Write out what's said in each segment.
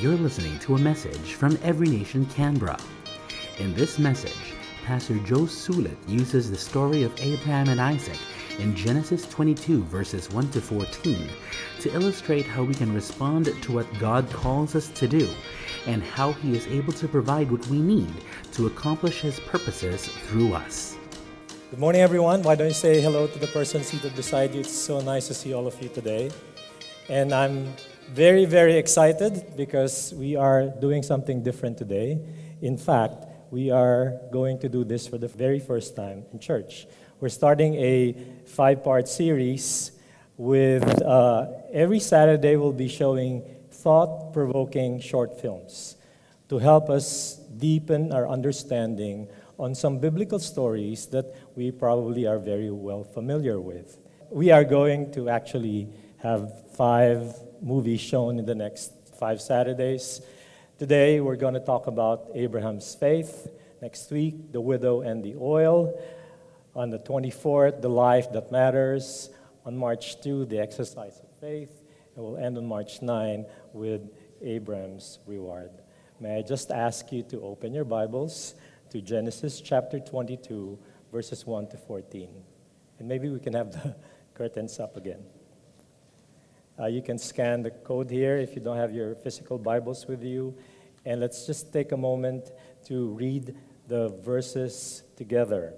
You're listening to a message from Every Nation Canberra. In this message, Pastor Joe Sulit uses the story of Abraham and Isaac in Genesis 22, verses 1 to 14, to illustrate how we can respond to what God calls us to do and how He is able to provide what we need to accomplish His purposes through us. Good morning, everyone. Why don't you say hello to the person seated beside you? It's so nice to see all of you today. And I'm very, very excited because we are doing something different today. In fact, we are going to do this for the very first time in church. We're starting a five part series with uh, every Saturday, we'll be showing thought provoking short films to help us deepen our understanding on some biblical stories that we probably are very well familiar with. We are going to actually have five movies shown in the next five Saturdays. Today, we're going to talk about Abraham's faith. Next week, the widow and the oil. On the 24th, the life that matters. On March 2, the exercise of faith. And we'll end on March 9 with Abraham's reward. May I just ask you to open your Bibles to Genesis chapter 22, verses 1 to 14. And maybe we can have the curtains up again. Uh, you can scan the code here if you don't have your physical Bibles with you. And let's just take a moment to read the verses together.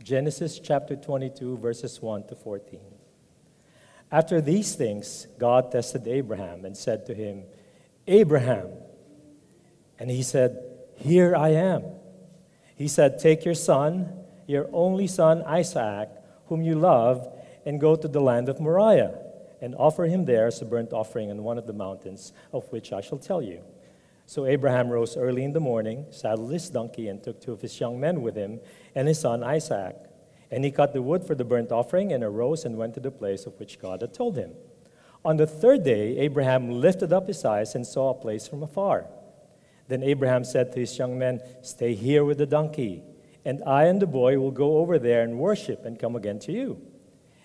Genesis chapter 22, verses 1 to 14. After these things, God tested Abraham and said to him, Abraham. And he said, Here I am. He said, Take your son, your only son Isaac, whom you love, and go to the land of Moriah, and offer him there as a burnt offering on one of the mountains of which I shall tell you. So Abraham rose early in the morning, saddled his donkey, and took two of his young men with him, and his son Isaac. And he cut the wood for the burnt offering, and arose and went to the place of which God had told him. On the third day, Abraham lifted up his eyes and saw a place from afar. Then Abraham said to his young men, Stay here with the donkey, and I and the boy will go over there and worship and come again to you.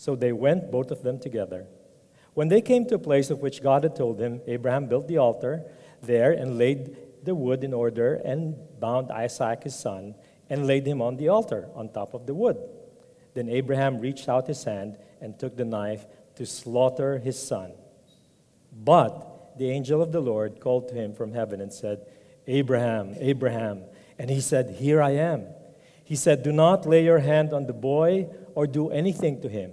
So they went, both of them together. When they came to a place of which God had told him, Abraham built the altar there and laid the wood in order and bound Isaac his son and laid him on the altar on top of the wood. Then Abraham reached out his hand and took the knife to slaughter his son. But the angel of the Lord called to him from heaven and said, Abraham, Abraham. And he said, Here I am. He said, Do not lay your hand on the boy or do anything to him.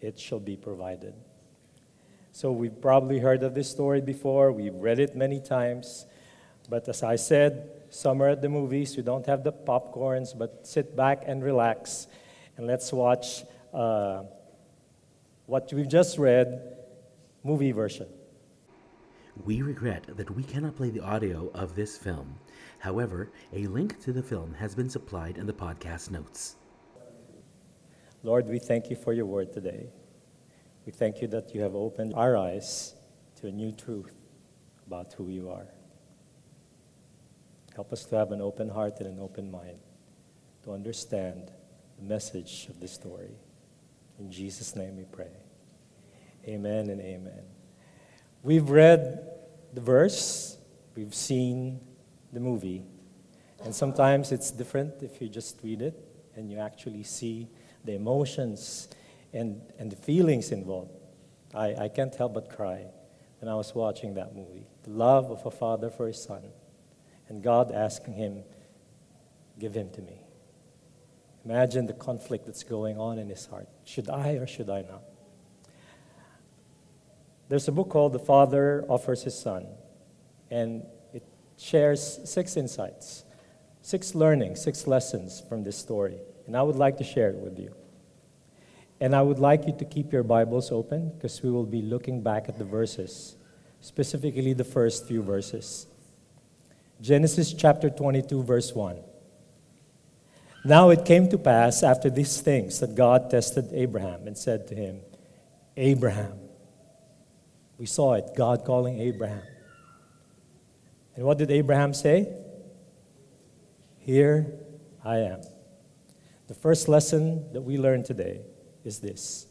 it shall be provided. So we've probably heard of this story before, we've read it many times, but as I said, summer at the movies, we don't have the popcorns, but sit back and relax and let's watch uh, what we've just read, movie version. We regret that we cannot play the audio of this film. However, a link to the film has been supplied in the podcast notes. Lord, we thank you for your word today. We thank you that you have opened our eyes to a new truth about who you are. Help us to have an open heart and an open mind to understand the message of this story. In Jesus' name we pray. Amen and amen. We've read the verse, we've seen the movie, and sometimes it's different if you just read it and you actually see the emotions and, and the feelings involved. I, I can't help but cry when I was watching that movie. The love of a father for his son, and God asking him, Give him to me. Imagine the conflict that's going on in his heart. Should I or should I not? There's a book called The Father Offers His Son, and it shares six insights, six learnings, six lessons from this story. And I would like to share it with you. And I would like you to keep your Bibles open because we will be looking back at the verses, specifically the first few verses. Genesis chapter 22, verse 1. Now it came to pass after these things that God tested Abraham and said to him, Abraham. We saw it, God calling Abraham. And what did Abraham say? Here I am. The first lesson that we learn today is this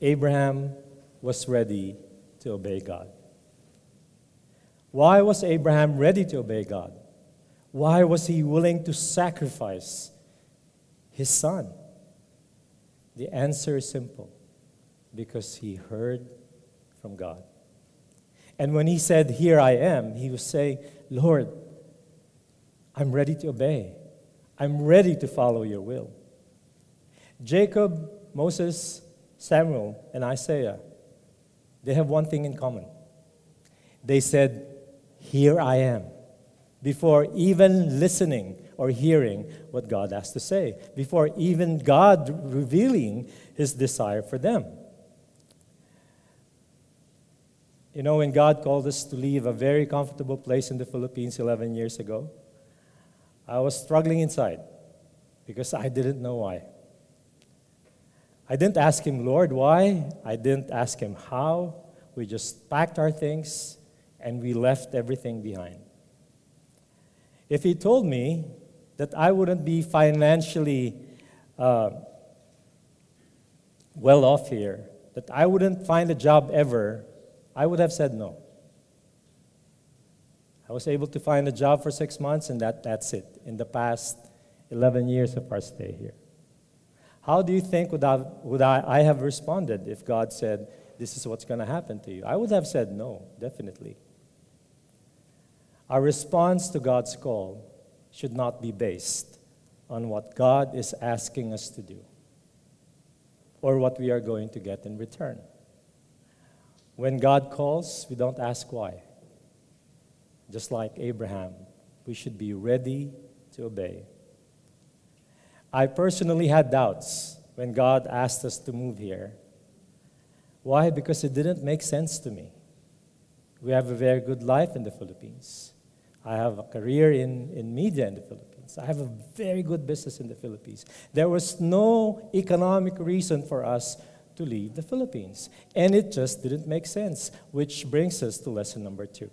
Abraham was ready to obey God. Why was Abraham ready to obey God? Why was he willing to sacrifice his son? The answer is simple because he heard from God. And when he said, Here I am, he was saying, Lord, I'm ready to obey. I'm ready to follow your will. Jacob, Moses, Samuel, and Isaiah, they have one thing in common. They said, Here I am, before even listening or hearing what God has to say, before even God revealing his desire for them. You know, when God called us to leave a very comfortable place in the Philippines 11 years ago, I was struggling inside because I didn't know why. I didn't ask him, Lord, why? I didn't ask him how. We just packed our things and we left everything behind. If he told me that I wouldn't be financially uh, well off here, that I wouldn't find a job ever, I would have said no. I was able to find a job for six months, and that, that's it in the past 11 years of our stay here. How do you think would I, would I, I have responded if God said, This is what's going to happen to you? I would have said no, definitely. Our response to God's call should not be based on what God is asking us to do or what we are going to get in return. When God calls, we don't ask why. Just like Abraham, we should be ready to obey. I personally had doubts when God asked us to move here. Why? Because it didn't make sense to me. We have a very good life in the Philippines. I have a career in, in media in the Philippines. I have a very good business in the Philippines. There was no economic reason for us to leave the Philippines. And it just didn't make sense, which brings us to lesson number two.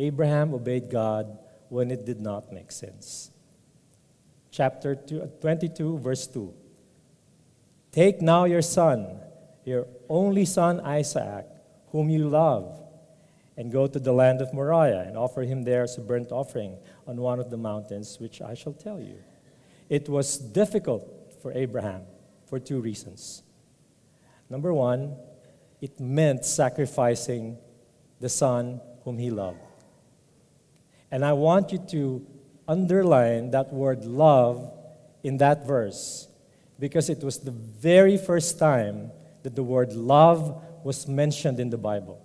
Abraham obeyed God when it did not make sense. Chapter uh, 22, verse 2. Take now your son, your only son Isaac, whom you love, and go to the land of Moriah and offer him there as a burnt offering on one of the mountains which I shall tell you. It was difficult for Abraham for two reasons. Number one, it meant sacrificing the son whom he loved. And I want you to underline that word love in that verse because it was the very first time that the word love was mentioned in the Bible.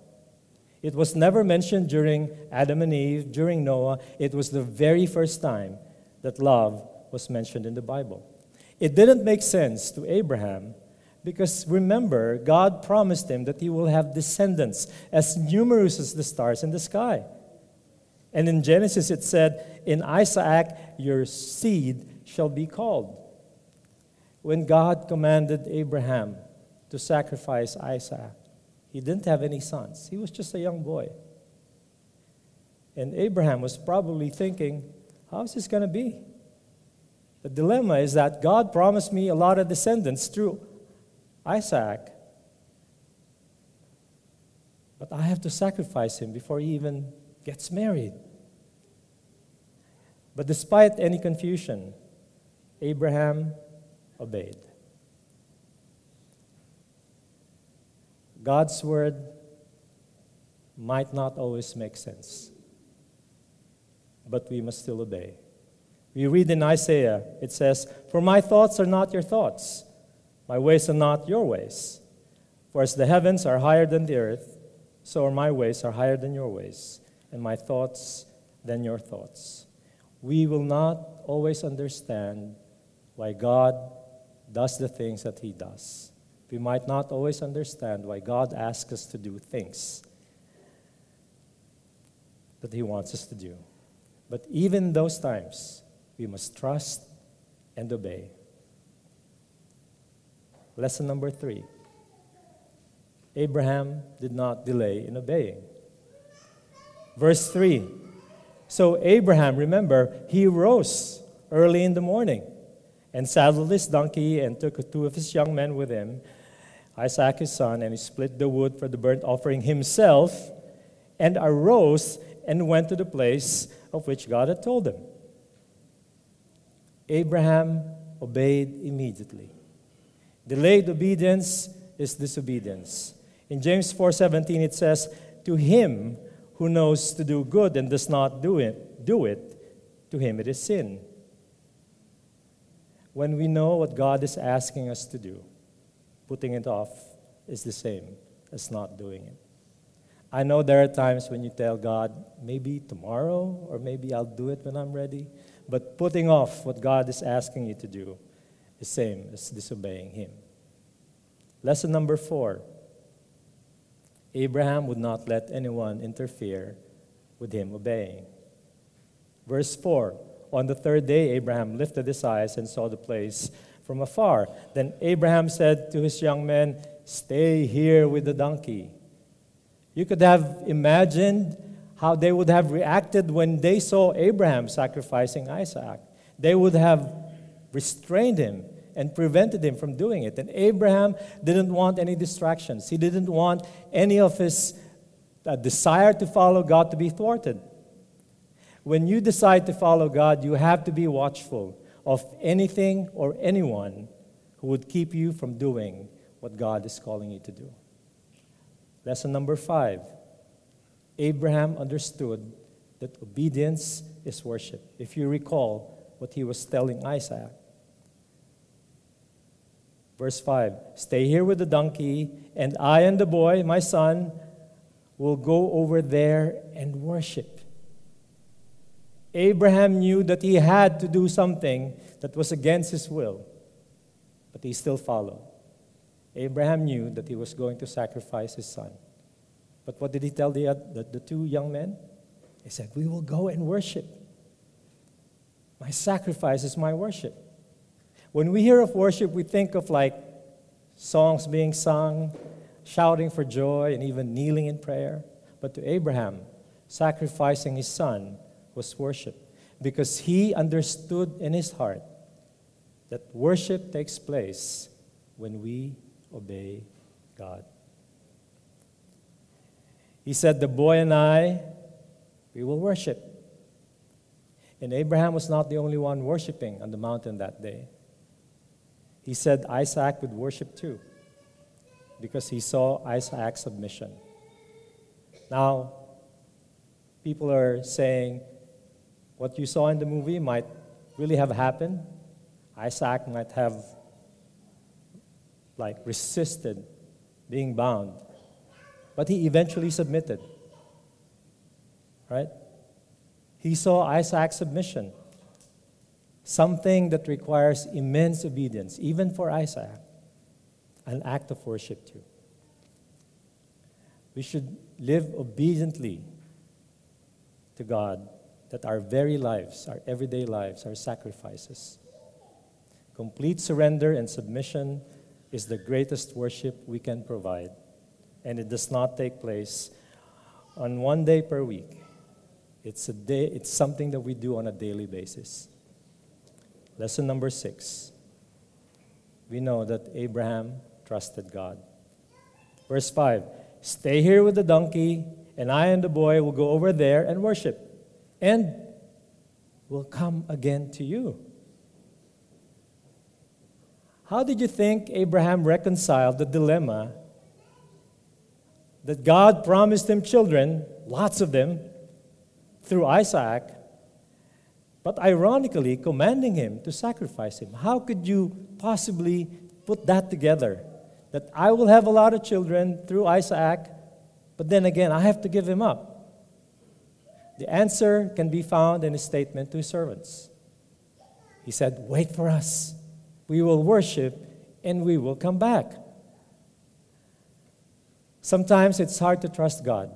It was never mentioned during Adam and Eve, during Noah. It was the very first time that love was mentioned in the Bible. It didn't make sense to Abraham because remember, God promised him that he will have descendants as numerous as the stars in the sky. And in Genesis it said, In Isaac your seed shall be called. When God commanded Abraham to sacrifice Isaac, he didn't have any sons. He was just a young boy. And Abraham was probably thinking, How's this going to be? The dilemma is that God promised me a lot of descendants through Isaac. But I have to sacrifice him before he even gets married. But despite any confusion, Abraham obeyed. God's word might not always make sense, but we must still obey. We read in Isaiah, it says, For my thoughts are not your thoughts, my ways are not your ways. For as the heavens are higher than the earth, so are my ways are higher than your ways, and my thoughts than your thoughts. We will not always understand why God does the things that He does. We might not always understand why God asks us to do things that He wants us to do. But even those times, we must trust and obey. Lesson number three Abraham did not delay in obeying. Verse 3 So Abraham, remember, he rose early in the morning and saddled his donkey and took two of his young men with him, Isaac his son, and he split the wood for the burnt offering himself and arose and went to the place of which God had told him. Abraham obeyed immediately. Delayed obedience is disobedience. In James 4:17 it says, "To him who knows to do good and does not do it, do it, to him it is sin." When we know what God is asking us to do, putting it off is the same as not doing it. I know there are times when you tell God, maybe tomorrow, or maybe I'll do it when I'm ready. But putting off what God is asking you to do is the same as disobeying Him. Lesson number four Abraham would not let anyone interfere with him obeying. Verse 4 On the third day, Abraham lifted his eyes and saw the place from afar. Then Abraham said to his young men, Stay here with the donkey. You could have imagined how they would have reacted when they saw Abraham sacrificing Isaac. They would have restrained him and prevented him from doing it. And Abraham didn't want any distractions, he didn't want any of his uh, desire to follow God to be thwarted. When you decide to follow God, you have to be watchful of anything or anyone who would keep you from doing what God is calling you to do. Lesson number five Abraham understood that obedience is worship. If you recall what he was telling Isaac, Verse 5 Stay here with the donkey, and I and the boy, my son, will go over there and worship. Abraham knew that he had to do something that was against his will, but he still followed. Abraham knew that he was going to sacrifice his son. But what did he tell the, the, the two young men? He said, We will go and worship. My sacrifice is my worship. When we hear of worship, we think of like songs being sung, shouting for joy, and even kneeling in prayer. But to Abraham, sacrificing his son was worship because he understood in his heart that worship takes place when we obey God. He said, The boy and I, we will worship. And Abraham was not the only one worshiping on the mountain that day. He said Isaac would worship too because he saw Isaac's submission. Now, people are saying what you saw in the movie might really have happened. Isaac might have like resisted being bound, but he eventually submitted. Right? He saw Isaac's submission something that requires immense obedience, even for Isaiah, an act of worship too. We should live obediently to God, that our very lives, our everyday lives, are sacrifices. Complete surrender and submission is the greatest worship we can provide, and it does not take place on one day per week. It's, a day, it's something that we do on a daily basis. Lesson number six. We know that Abraham trusted God. Verse 5 Stay here with the donkey, and I and the boy will go over there and worship, and will come again to you. How did you think Abraham reconciled the dilemma that God promised him children, lots of them, through Isaac, but ironically commanding him to sacrifice him. How could you possibly put that together? That I will have a lot of children through Isaac, but then again, I have to give him up. The answer can be found in his statement to his servants. He said, Wait for us. We will worship and we will come back. Sometimes it's hard to trust God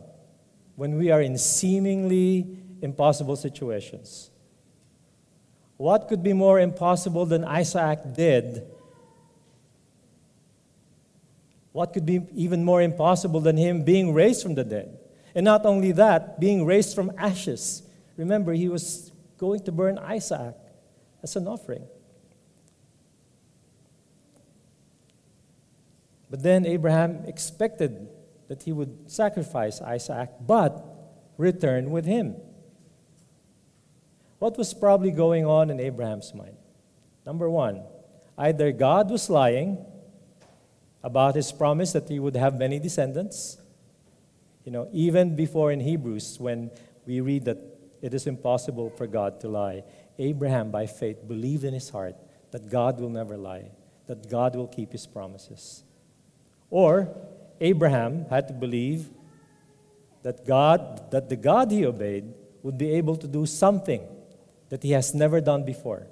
when we are in seemingly impossible situations. What could be more impossible than Isaac did? What could be even more impossible than him being raised from the dead? And not only that, being raised from ashes. Remember, he was going to burn Isaac as an offering. But then Abraham expected that he would sacrifice Isaac, but return with him. What was probably going on in Abraham's mind? Number one, either God was lying about his promise that he would have many descendants. You know, even before in Hebrews, when we read that it is impossible for God to lie, Abraham, by faith, believed in his heart that God will never lie, that God will keep his promises. Or Abraham had to believe that God, that the God he obeyed would be able to do something that he has never done before.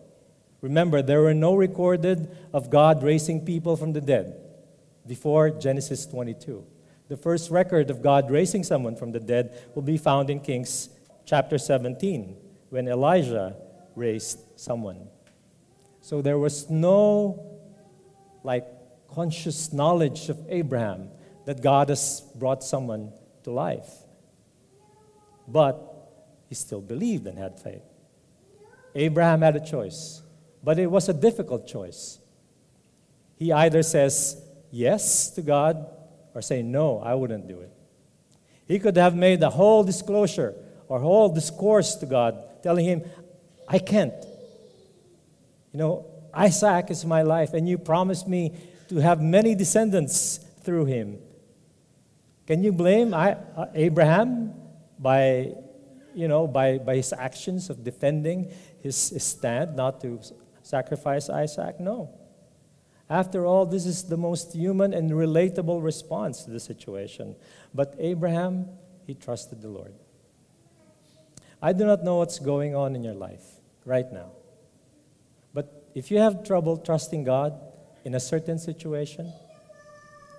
Remember, there were no recorded of God raising people from the dead before Genesis 22. The first record of God raising someone from the dead will be found in Kings chapter 17 when Elijah raised someone. So there was no like conscious knowledge of Abraham that God has brought someone to life. But he still believed and had faith. Abraham had a choice, but it was a difficult choice. He either says yes to God or say no, I wouldn't do it. He could have made a whole disclosure or whole discourse to God, telling him, I can't. You know, Isaac is my life, and you promised me to have many descendants through him. Can you blame uh, Abraham by, you know, by, by his actions of defending his, his stand not to sacrifice Isaac? No. After all, this is the most human and relatable response to the situation. But Abraham, he trusted the Lord. I do not know what's going on in your life right now. But if you have trouble trusting God, in a certain situation,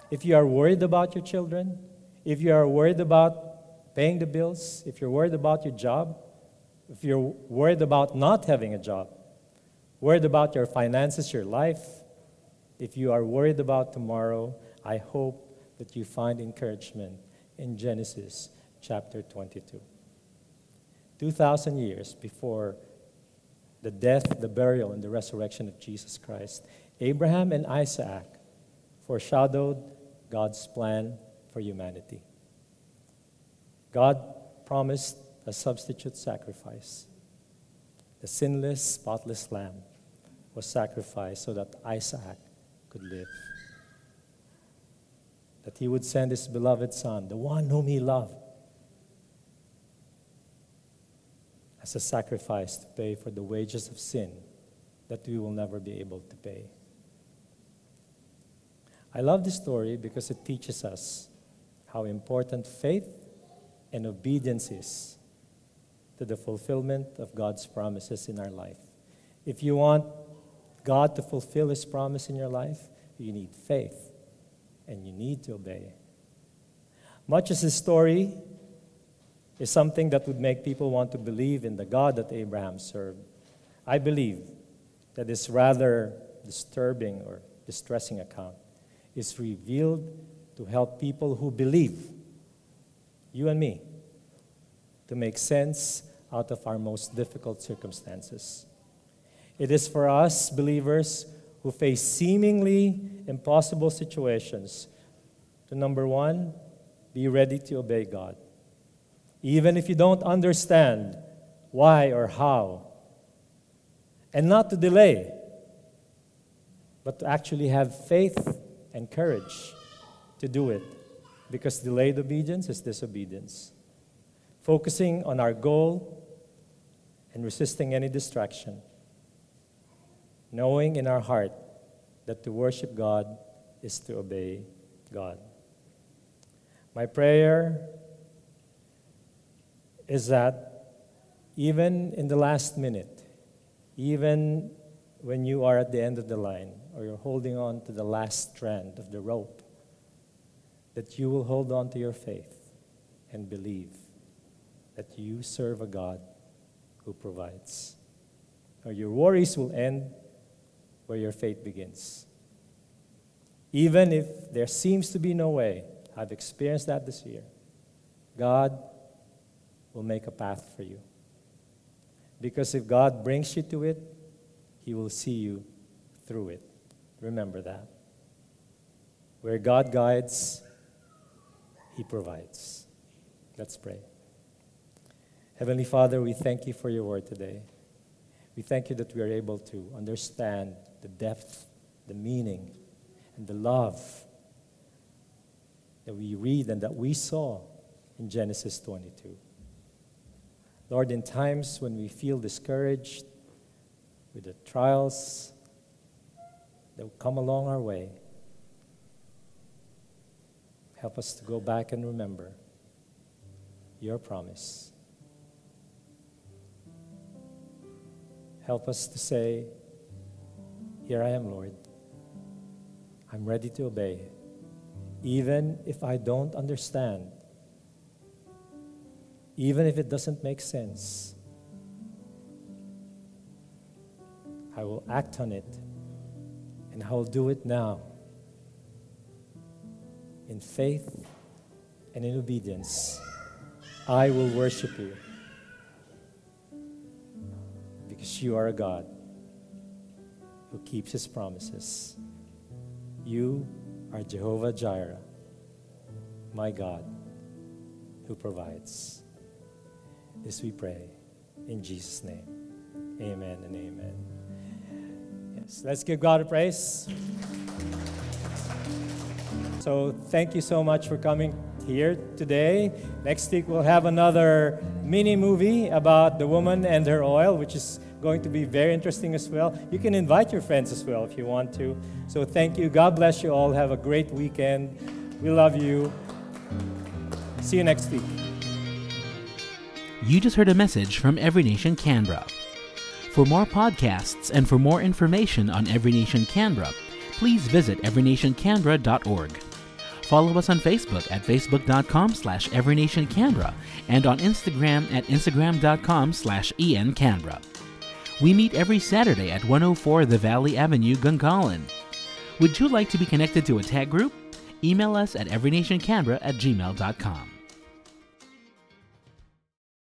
if you are worried about your children, if you are worried about paying the bills, if you're worried about your job, if you're worried about not having a job, worried about your finances, your life, if you are worried about tomorrow, I hope that you find encouragement in Genesis chapter 22. 2,000 years before the death, the burial, and the resurrection of Jesus Christ, Abraham and Isaac foreshadowed God's plan for humanity. God promised a substitute sacrifice. The sinless, spotless lamb was sacrificed so that Isaac could live. That he would send his beloved son, the one whom he loved, as a sacrifice to pay for the wages of sin that we will never be able to pay. I love this story because it teaches us how important faith and obedience is to the fulfillment of God's promises in our life. If you want God to fulfill His promise in your life, you need faith and you need to obey. Much as this story is something that would make people want to believe in the God that Abraham served, I believe that this rather disturbing or distressing account is revealed to help people who believe, you and me, to make sense out of our most difficult circumstances. It is for us, believers, who face seemingly impossible situations to number one, be ready to obey God. Even if you don't understand why or how, and not to delay, but to actually have faith and courage to do it because delayed obedience is disobedience. Focusing on our goal and resisting any distraction. Knowing in our heart that to worship God is to obey God. My prayer is that even in the last minute, even when you are at the end of the line or you're holding on to the last strand of the rope, that you will hold on to your faith and believe that you serve a God who provides. Or your worries will end where your faith begins. Even if there seems to be no way, I've experienced that this year. God will make a path for you. Because if God brings you to it, He will see you through it. Remember that. Where God guides, He provides. Let's pray. Heavenly Father, we thank you for your word today. We thank you that we are able to understand the depth, the meaning, and the love that we read and that we saw in Genesis 22. Lord, in times when we feel discouraged with the trials that come along our way, help us to go back and remember your promise. Help us to say, Here I am, Lord. I'm ready to obey, even if I don't understand even if it doesn't make sense. I will act on it, and I will do it now in faith and in obedience. I will worship you because you are a God who keeps his promises. You are Jehovah Jireh, my God, who provides. This we pray in Jesus' name. Amen and amen. Yes, let's give God a praise. So, thank you so much for coming here today. Next week, we'll have another mini movie about the woman and her oil, which is going to be very interesting as well. You can invite your friends as well if you want to. So, thank you. God bless you all. Have a great weekend. We love you. See you next week. You just heard a message from Every Nation Canberra. For more podcasts and for more information on Every Nation Canberra, please visit everynationcanberra.org. Follow us on Facebook at facebook.com slash everynationcanberra and on Instagram at instagram.com slash encanberra. We meet every Saturday at 104 The Valley Avenue, Gungahlin. Would you like to be connected to a tag group? Email us at everynationcanberra at gmail.com.